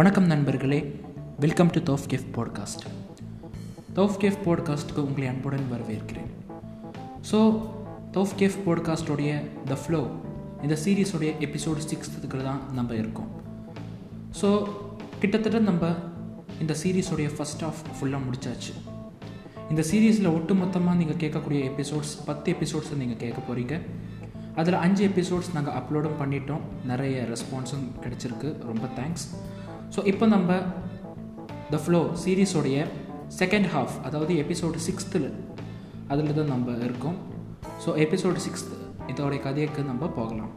வணக்கம் நண்பர்களே. Welcome to Tough Cafe podcast Tough Cafe பாட்காஸ்ட்டுக்கு உங்களை அன்புடன் வரவேற்கிறேன். ஸோ தோஃப் கேஃப் பாட்காஸ்டோடைய த ஃப்ளோ இந்த சீரீஸோடைய எபிசோடு சிக்ஸ்த்துக்கு தான் நம்ம இருக்கோம். ஸோ கிட்டத்தட்ட நம்ம இந்த சீரீஸோடைய ஃபஸ்ட் ஆஃப் ஃபுல்லாக முடிச்சாச்சு. இந்த சீரீஸில் ஒட்டுமொத்தமாக நீங்கள் கேட்கக்கூடிய எபிசோட்ஸ் பத்து எபிசோட்ஸை நீங்கள் கேட்க போகிறீங்க அதில் அஞ்சு எபிசோட்ஸ் நாங்கள் அப்லோடும் பண்ணிட்டோம். நிறைய ரெஸ்பான்ஸும் கிடச்சிருக்கு. ரொம்ப தேங்க்ஸ் ஸோ இப்போ நம்ம த ஃப்ளோ சீரீஸோடைய செகண்ட் ஹாஃப் அதாவது எபிசோடு சிக்ஸ்த்தில் அதில் தான் நம்ம இருக்கோம். ஸோ எபிசோடு சிக்ஸ்த் இதோடைய கதைக்கு நம்ம போகலாம்.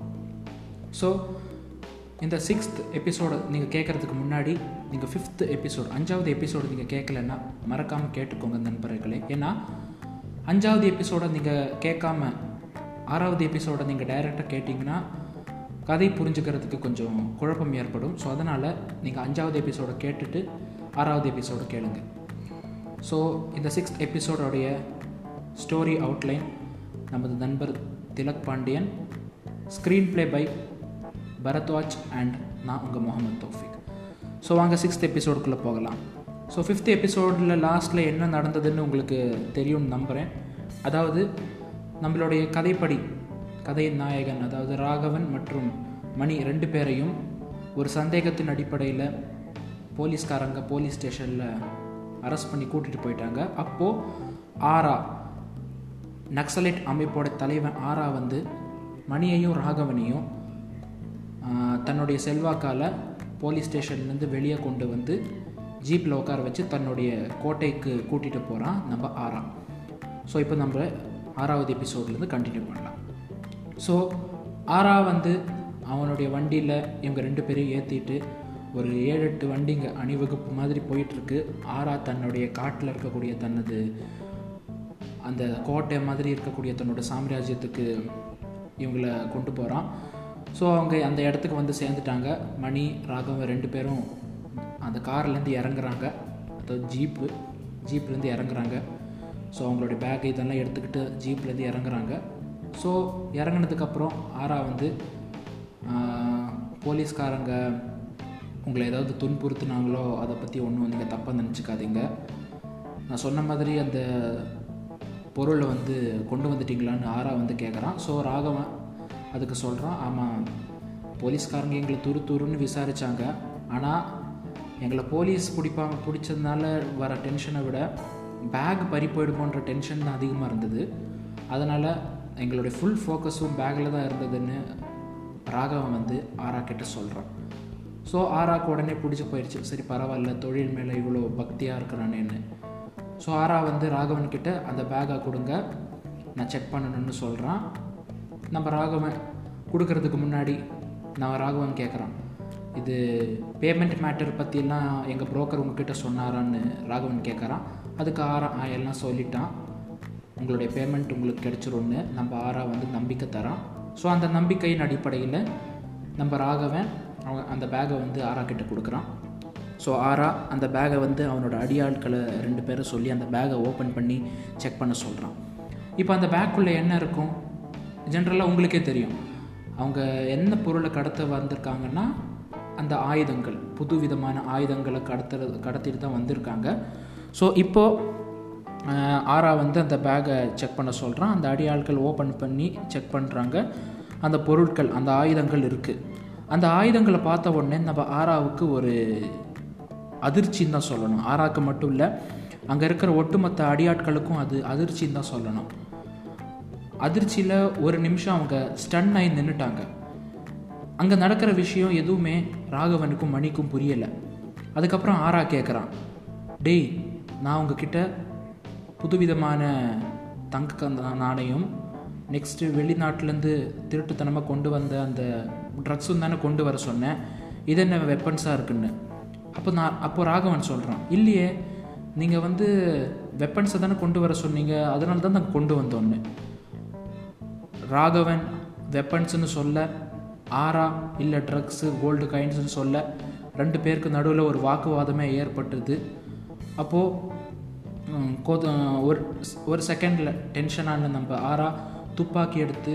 ஸோ இந்த சிக்ஸ்த் எபிசோடு நீங்கள் கேட்குறதுக்கு முன்னாடி நீங்கள் ஃபிஃப்த் எபிசோடு அஞ்சாவது எபிசோடு நீங்கள் கேட்கலன்னா மறக்காமல் கேட்டுக்கோங்க நண்பர்களே. ஏன்னா அஞ்சாவது எபிசோடை நீங்கள் கேட்காம ஆறாவது எபிசோடை நீங்கள் டைரெக்டாக கேட்டிங்கன்னா கதை புரிஞ்சுக்கிறதுக்கு கொஞ்சம் குழப்பம் ஏற்படும். ஸோ அதனால் நீங்கள் அஞ்சாவது எபிசோடை கேட்டுட்டு ஆறாவது எபிசோடை கேளுங்க. ஸோ இந்த சிக்ஸ்த் எபிசோடோடைய ஸ்டோரி அவுட்லைன் நமது நண்பர் Tilak Pandiyan screenplay by Bharadwaj and நான் உங்கள் முகமது தோஃபிக். ஸோ வாங்க சிக்ஸ்த் எபிசோடுக்குள்ளே போகலாம். ஸோ ஃபிஃப்த் எபிசோடில் லாஸ்ட்டில் என்ன நடந்ததுன்னு உங்களுக்கு தெரியும்னு நம்புகிறேன் அதாவது நம்மளுடைய கதைப்படி கதையின் நாயகன் அதாவது ராகவன் மற்றும் மணி ரெண்டு பேரையும் ஒரு சந்தேகத்தின் அடிப்படையில் போலீஸ்காரங்க போலீஸ் ஸ்டேஷனில் அரெஸ்ட் பண்ணி கூட்டிகிட்டு போயிட்டாங்க. அப்போது ஆரா நக்சலைட் அமைப்போட தலைவன் ஆரா வந்து மணியையும் ராகவனையும் தன்னுடைய செல்வாக்கால் போலீஸ் ஸ்டேஷன்லேருந்து வெளியே கொண்டு வந்து ஜீப்பில் உட்கார வச்சு தன்னுடைய கோட்டைக்கு கூட்டிகிட்டு போகிறான் நம்ம ஆரா. ஸோ இப்போ நம்ம ஆறாவது எபிசோட்லேருந்து கண்டினியூ பண்ணலாம். ஸோ ஆரா வந்து அவனுடைய வண்டியில் இவங்க ரெண்டு பேரையும் ஏற்றிட்டு ஒரு ஏழு எட்டு வண்டிங்க அணிவகுப்பு மாதிரி போயிட்டுருக்கு. ஆரா தன்னுடைய காட்டில் இருக்கக்கூடிய தனது அந்த கோட்டை மாதிரி இருக்கக்கூடிய தன்னோட சாம்ராஜ்யத்துக்கு இவங்கள கொண்டு போகிறான் ஸோ அவங்க அந்த இடத்துக்கு வந்து சேர்ந்துட்டாங்க. மணி ராகவன் ரெண்டு பேரும் அந்த கார்லேருந்து இறங்குறாங்க. அதாவது ஜீப்பு ஜீப்லேருந்து இறங்குறாங்க. ஸோ அவங்களுடைய பேக் இதெல்லாம் எடுத்துக்கிட்டு ஜீப்லேருந்து இறங்குறாங்க. ஸோ இறங்கினதுக்கப்புறம் ஆரா வந்து போலீஸ்காரங்க உங்களை ஏதாவது துன்புறுத்துனாங்களோ அதை பற்றி ஒன்றும் நீங்கள் தப்பாக நினச்சிக்காதீங்க. நான் சொன்ன மாதிரி அந்த பொருளை வந்து கொண்டு வந்துட்டிங்களான்னு ஆரா வந்து கேட்குறான் ஸோ ராகவன் அதுக்கு சொல்கிறான் ஆமாம் போலீஸ்காரங்க எங்களை துரு துருன்னு விசாரித்தாங்க ஆனால் எங்களை போலீஸ் பிடிப்பாங்க பிடிச்சதுனால வர டென்ஷனை விட பேக் பறி போயிடுமோன்ற டென்ஷன் தான் அதிகமாக இருந்தது. அதனால் எங்களுடைய ஃபுல் ஃபோக்கஸும் பேக்கில் தான் இருந்ததுன்னு ராகவன் வந்து ஆரா கிட்ட சொல்கிறான் ஸோ ஆராக்கு உடனே பிடிச்சி போயிடுச்சு சரி பரவாயில்ல தொழில் மேலே இவ்வளோ பக்தியாக இருக்கிறானேன்னு. ஸோ ஆரா வந்து ராகவன் கிட்ட அந்த பேக்கை கொடுங்க நான் செக் பண்ணணும்னு சொல்கிறான் நம்ம ராகவன் கொடுக்கறதுக்கு முன்னாடி நான் ராகவன் கேட்குறான் இது பேமெண்ட் மேட்டர் பற்றிலாம் எங்கள் புரோக்கர் உங்ககிட்ட சொன்னாரான்னு ராகவன் கேட்குறான் அதுக்கு ஆரா எல்லாம் சொல்லிட்டான். உங்களுடைய பேமெண்ட் உங்களுக்கு கிடைச்சிரும்னு நம்ம ஆரா வந்து நம்பிக்கை தரான். ஸோ அந்த நம்பிக்கையின் அடிப்படையில் நம்ம ராகவன் அவன் அந்த பேகை வந்து ஆரா கிட்ட கொடுக்குறான். ஸோ ஆரா அந்த பேகை வந்து அவனோட அடியாட்களை ரெண்டு பேரும் சொல்லி அந்த பேகை ஓப்பன் பண்ணி செக் பண்ண சொல்கிறான் இப்போ அந்த பேக்குள்ளே என்ன இருக்கும்? ஜென்ரலாக உங்களுக்கே தெரியும். அவங்க என்ன பொருளை கடத்த வந்திருக்காங்கன்னா அந்த ஆயுதங்கள் புது விதமான ஆயுதங்களை கடத்துறது கடத்திட்டு தான் வந்திருக்காங்க. ஸோ இப்போது ஆரா வந்து அந்த பேகை செக் பண்ண சொல்கிறான் அந்த அடியாள்கள் ஓப்பன் பண்ணி செக் பண்ணுறாங்க அந்த பொருட்கள் அந்த ஆயுதங்கள் இருக்குது அந்த ஆயுதங்களை பார்த்த உடனே நம்ம ஆராவுக்கு ஒரு அதிர்ச்சின்னு தான் சொல்லணும். ஆராவுக்கு மட்டும் இல்லை அங்கே இருக்கிற ஒட்டுமொத்த அடியாட்களுக்கும் அது அதிர்ச்சின்னு தான் சொல்லணும். அதிர்ச்சியில் ஒரு நிமிஷம் அவங்க ஸ்டன் ஆகி நின்றுட்டாங்க அங்கே நடக்கிற விஷயம் எதுவுமே ராகவனுக்கும் மணிக்கும் புரியலை. அதுக்கப்புறம் ஆரா கேட்குறான் டேய் நான் உங்ககிட்ட புதுவிதமான தங்க நாணயம். நெக்ஸ்ட்டு வெளிநாட்டிலேருந்து திருட்டுத்தனமாக கொண்டு வந்த அந்த ட்ரக்ஸும் தானே கொண்டு வர சொன்னேன். இது என்ன வெப்பன்ஸாக இருக்குன்னு. அப்போ நான் அப்போ ராகவன் சொல்கிறான் இல்லையே நீங்கள் வந்து வெப்பன்ஸை தானே கொண்டு வர சொன்னீங்க. அதனால தான் நாங்கள் கொண்டு வந்தோன்னு ராகவன் வெப்பன்ஸ்னு சொல்ல ஆரா இல்லை ட்ரக்ஸு கோல்டு காயின்ஸ்னு சொல்ல ரெண்டு பேருக்கு நடுவில் ஒரு வாக்குவாதமே ஏற்பட்டுது. அப்போது ஒரு ஒரு செகண்டில் டென்ஷனான நம்ம ஆறாக துப்பாக்கி எடுத்து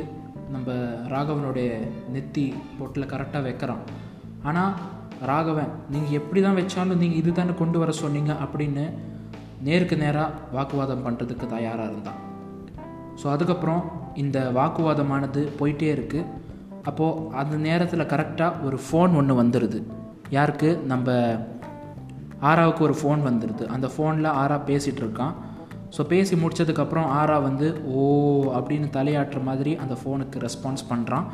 நம்ம ராகவனுடைய நெத்தி பொட்டில் கரெக்டாக வைக்கிறான். ஆனால் ராகவன் நீங்கள் எப்படி தான் வச்சாலும் நீங்கள் இது தானே கொண்டு வர சொன்னீங்க அப்படின்னு நேருக்கு நேராக வாக்குவாதம் பண்ணுறதுக்கு தயாராக இருந்தான். ஸோ அதுக்கப்புறம் இந்த வாக்குவாதமானது போயிட்டே இருக்குது அப்போது அந்த நேரத்தில் கரெக்டாக ஒரு ஃபோன் ஒன்று வந்துடுது யாருக்கு? நம்ம ஆராவுக்கு ஒரு ஃபோன் வந்துடுது அந்த ஃபோனில் ஆரா பேசிகிட்டு இருக்கான். ஸோ பேசி முடிச்சதுக்கப்புறம் ஆரா வந்து ஓ அப்படின்னு தலையாட்டுற மாதிரி அந்த ஃபோனுக்கு ரெஸ்பான்ஸ் பண்ணுறான்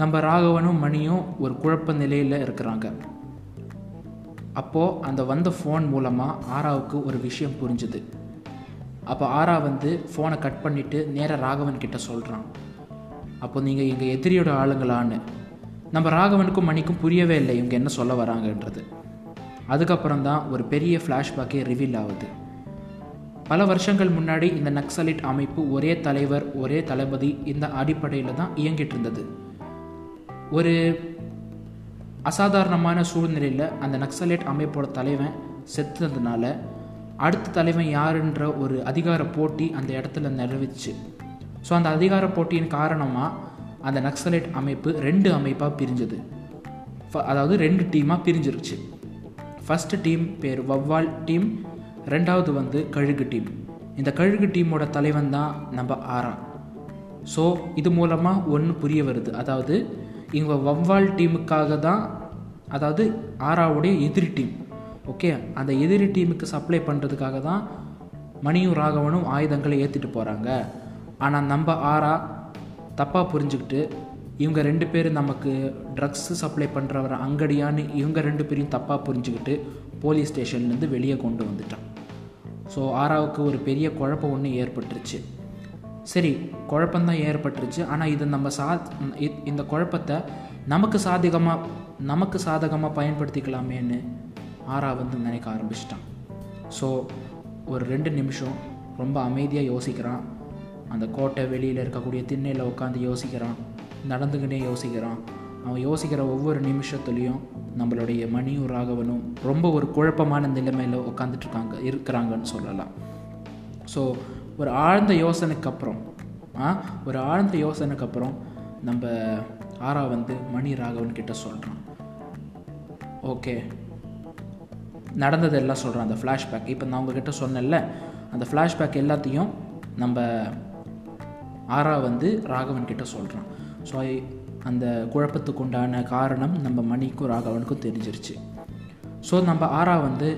நம்ம ராகவனும் மணியும் ஒரு குழப்ப நிலையில் இருக்கிறாங்க. அப்போது அந்த வந்த ஃபோன் மூலமாக ஆராவுக்கு ஒரு விஷயம் புரிஞ்சுது. அப்போ ஆரா வந்து ஃபோனை கட் பண்ணிவிட்டு நேராக ராகவன் கிட்ட சொல்கிறான் அப்போ நீங்கள் எங்கள் எதிரியோட ஆளுங்களான்னு. நம்ம ராகவனுக்கும் மணிக்கும் புரியவே இல்லை இவங்க என்ன சொல்ல வராங்கன்றது. அதுக்கப்புறம் தான் ஒரு பெரிய ஃப்ளாஷ்பேக்கே ரிவீல் ஆகுது. பல வருஷங்கள் முன்னாடி இந்த நக்சலைட் அமைப்பு ஒரே தலைவர் ஒரே தளபதி இந்த அடிப்படையில் தான் இயங்கிட்டு இருந்தது. ஒரு அசாதாரணமான சூழ்நிலையில் அந்த நக்சலைட் அமைப்போட தலைவன் செத்துனதுனால அடுத்த தலைவன் யாருன்ற ஒரு அதிகார போட்டி அந்த இடத்துல நிறைவேச்சு ஸோ அந்த அதிகார போட்டியின் காரணமாக அந்த நக்சலைட் அமைப்பு ரெண்டு அமைப்பாக பிரிஞ்சது. அதாவது ரெண்டு டீமாக பிரிஞ்சிருச்சு. ஃபஸ்ட்டு டீம் பேர் வவ்வால் டீம் ரெண்டாவது வந்து கழுகு டீம். இந்த கழுகு டீமோட தலைவன் தான் நம்ம ஆரா ஸோ இது மூலமாக ஒன்று புரிய வருது. அதாவது இவங்க வவ்வால் டீமுக்காக தான் அதாவது ஆறாவுடைய எதிரி டீம். ஓகே அந்த எதிரி டீமுக்கு சப்ளை பண்ணுறதுக்காக தான் மணியும் ராகவனும் ஆயுதங்களை ஏற்றிட்டு போகிறாங்க ஆனால் நம்ம ஆறா தப்பாக புரிஞ்சுக்கிட்டு இவங்க ரெண்டு பேரும் நமக்கு ட்ரக்ஸு சப்ளை பண்ணுறவர் அங்கடியான்னு இவங்க ரெண்டு பேரையும் தப்பாக புரிஞ்சுக்கிட்டு போலீஸ் ஸ்டேஷன்லேருந்து வெளியே கொண்டு வந்துட்டான். ஸோ ஆராவுக்கு ஒரு பெரிய குழப்பம் ஒன்று ஏற்பட்டுருச்சு. சரி குழப்பந்தான் ஏற்பட்டுருச்சு. ஆனால் இது நம்ம சா இ- இந்த குழப்பத்தை நமக்கு சாதகமாக நமக்கு சாதகமாக பயன்படுத்திக்கலாமேன்னு ஆரா வந்து நினைக்க ஆரம்பிச்சிட்டான். ஸோ ஒரு ரெண்டு நிமிஷம் ரொம்ப அமைதியாக யோசிக்கிறான். அந்த கோட்டை வெளியில் இருக்கக்கூடிய திண்ணையில் உட்காந்து யோசிக்கிறான். நடந்துக்கிட்டே யோசிக்கிறான். அவன் யோசிக்கிற ஒவ்வொரு நிமிஷத்துலேயும் நம்மளுடைய மணியும் ராகவனும் ரொம்ப ஒரு குழப்பமான நிலைமையில் உட்காந்துட்ருக்காங்க இருக்கிறாங்கன்னு சொல்லலாம். ஸோ ஒரு ஆழ்ந்த யோசனைக்கு அப்புறம் ஆ ஒரு ஆழ்ந்த யோசனைக்கு அப்புறம் நம்ம ஆரா வந்து மணி ராகவன் கிட்ட சொல்கிறான் ஓகே நடந்ததெல்லாம் சொல்கிறேன் அந்த ஃப்ளாஷ்பேக் இப்போ நான் உங்ககிட்ட சொன்னேன்ல அந்த ஃப்ளாஷ்பேக் எல்லாத்தையும் நம்ம ஆரா வந்து ராகவன் கிட்ட சொல்கிறான் ஸோ அந்த குழப்பத்துக்கு உண்டான காரணம் நம்ம மணிக்கும் ராகவனுக்கும் தெரிஞ்சிருச்சு. ஸோ நம்ம ஆரா வந்து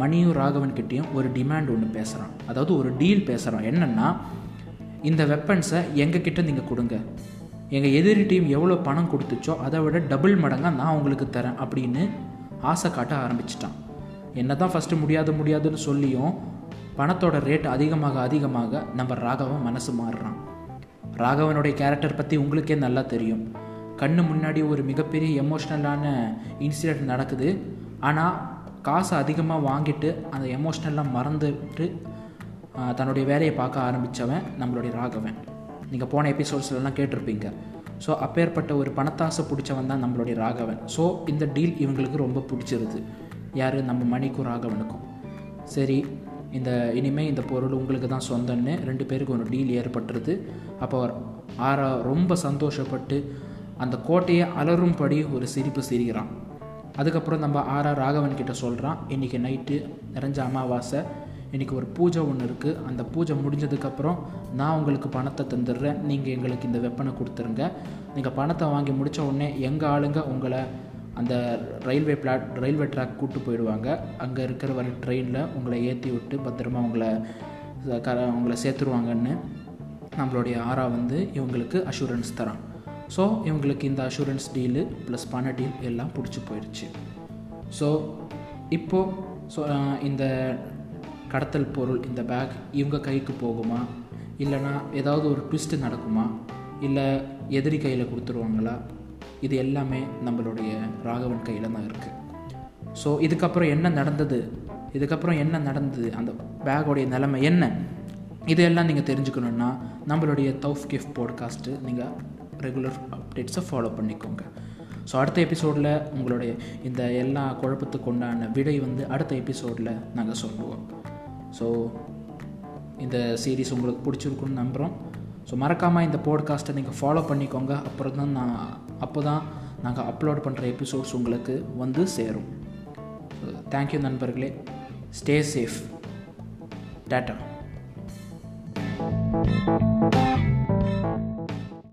மணியும் ராகவன் கிட்டேயும் ஒரு டிமாண்ட் ஒன்று பேசுகிறான் அதாவது ஒரு டீல் பேசுகிறான் என்னென்னா இந்த வெப்பன்ஸை எங்ககிட்ட நீங்கள் கொடுங்க. எங்கள் எதிரி டீம் எவ்வளோ பணம் கொடுத்துச்சோ அதை விட டபுள் மடங்காக நான் உங்களுக்கு தரேன் அப்படின்னு ஆசை காட்ட ஆரம்பிச்சிட்டான். என்ன தான் ஃபஸ்ட்டு முடியாது முடியாதுன்னு சொல்லியும் பணத்தோட ரேட் அதிகமாக அதிகமாக நம்ம ராகவன் மனசு மாறுறான். ராகவனுடைய கேரக்டர் பற்றி உங்களுக்கே நல்லா தெரியும். கண்ணு முன்னாடி ஒரு மிகப்பெரிய எமோஷ்னலான இன்சிடெண்ட் நடக்குது. ஆனால் காசை அதிகமாக வாங்கிட்டு அந்த எமோஷ்னல்லாம் மறந்துட்டு தன்னுடைய வேலையை பார்க்க ஆரம்பித்தவன் நம்மளுடைய ராகவன். நீங்கள் போன எபிசோட்ஸ்லாம் கேட்டிருப்பீங்க. ஸோ அப்பேற்பட்ட ஒரு பணத்தாசை பிடிச்சவன் தான் நம்மளுடைய ராகவன். ஸோ இந்த டீல் இவங்களுக்கு ரொம்ப பிடிச்சிருது. யார்? நம்ம மணிக்கும் ராகவனுக்கும். சரி இந்த இனிமேல் இந்த பொருள் உங்களுக்கு தான் சொந்தம்னு ரெண்டு பேருக்கு ஒரு டீல் ஏற்பட்டுருது. அப்போ ஆரா ரொம்ப சந்தோஷப்பட்டு அந்த கோட்டையை அலறும்படி ஒரு சிரிப்பு சிரிக்கிறான். அதுக்கப்புறம் நம்ம ஆர்ஆர் ராகவன் கிட்ட சொல்கிறான் இன்றைக்கி நைட்டு நிறைஞ்ச அமாவாசை இன்றைக்கி ஒரு பூஜை ஒன்று இருக்குது அந்த பூஜை முடிஞ்சதுக்கப்புறம் நான் உங்களுக்கு பணத்தை தந்துடுறேன். நீங்கள் எங்களுக்கு இந்த வெப்பனை கொடுத்துருங்க. நீங்கள் பணத்தை வாங்கி முடித்த உடனே எங்கள் ஆளுங்க உங்களை அந்த ரயில்வே பிளாட் ரயில்வே ட்ராக் கூட்டு போயிடுவாங்க. அங்கே இருக்கிற வர ட்ரெயினில் உங்களை ஏற்றி விட்டு பத்திரமா உங்களை க உங்களை சேர்த்துருவாங்கன்னு நம்மளுடைய ஆரா வந்து இவங்களுக்கு அஷூரன்ஸ் தரான். ஸோ இவங்களுக்கு இந்த அஷூரன்ஸ் டீலு ப்ளஸ் பண டீல் எல்லாம் பிடிச்சி போயிடுச்சு ஸோ இப்போது ஸோ இந்த கடத்தல் பொருள் இந்த பேக் இவங்க கைக்கு போகுமா? இல்லைனா ஏதாவது ஒரு ட்விஸ்ட்டு நடக்குமா? இல்லை எதிரி கையில் கொடுத்துருவாங்களா? இது எல்லாமே நம்மளுடைய ராகவன் கையில் தான் இருக்குது ஸோ இதுக்கப்புறம் என்ன நடந்தது? இதுக்கப்புறம் என்ன நடந்தது? அந்த பேக்கோடைய நிலைமை என்ன? இதையெல்லாம் நீங்கள் தெரிஞ்சுக்கணுன்னா நம்மளுடைய தௌஃப் கிஃப்ட் பாட்காஸ்ட்டு நீங்கள் ரெகுலர் அப்டேட்ஸை ஃபாலோ பண்ணிக்கோங்க. ஸோ அடுத்த எபிசோடில் உங்களுடைய இந்த எல்லா குழப்பத்துக்கு உண்டான விடை வந்து அடுத்த எபிசோடில் நாங்கள் சொல்லுவோம். ஸோ இந்த சீரீஸ் உங்களுக்கு பிடிச்சிருக்குன்னு நம்புகிறோம் ஸோ மறக்காமல் இந்த போட்காஸ்ட்டை நீங்கள் ஃபாலோ பண்ணிக்கோங்க. அப்புறம் தான் நான் அப்போ தான் நாங்கள் அப்லோட் பண்ணுற எபிசோட்ஸ் உங்களுக்கு வந்து சேரும். தேங்க்யூ நண்பர்களே stay safe data thank you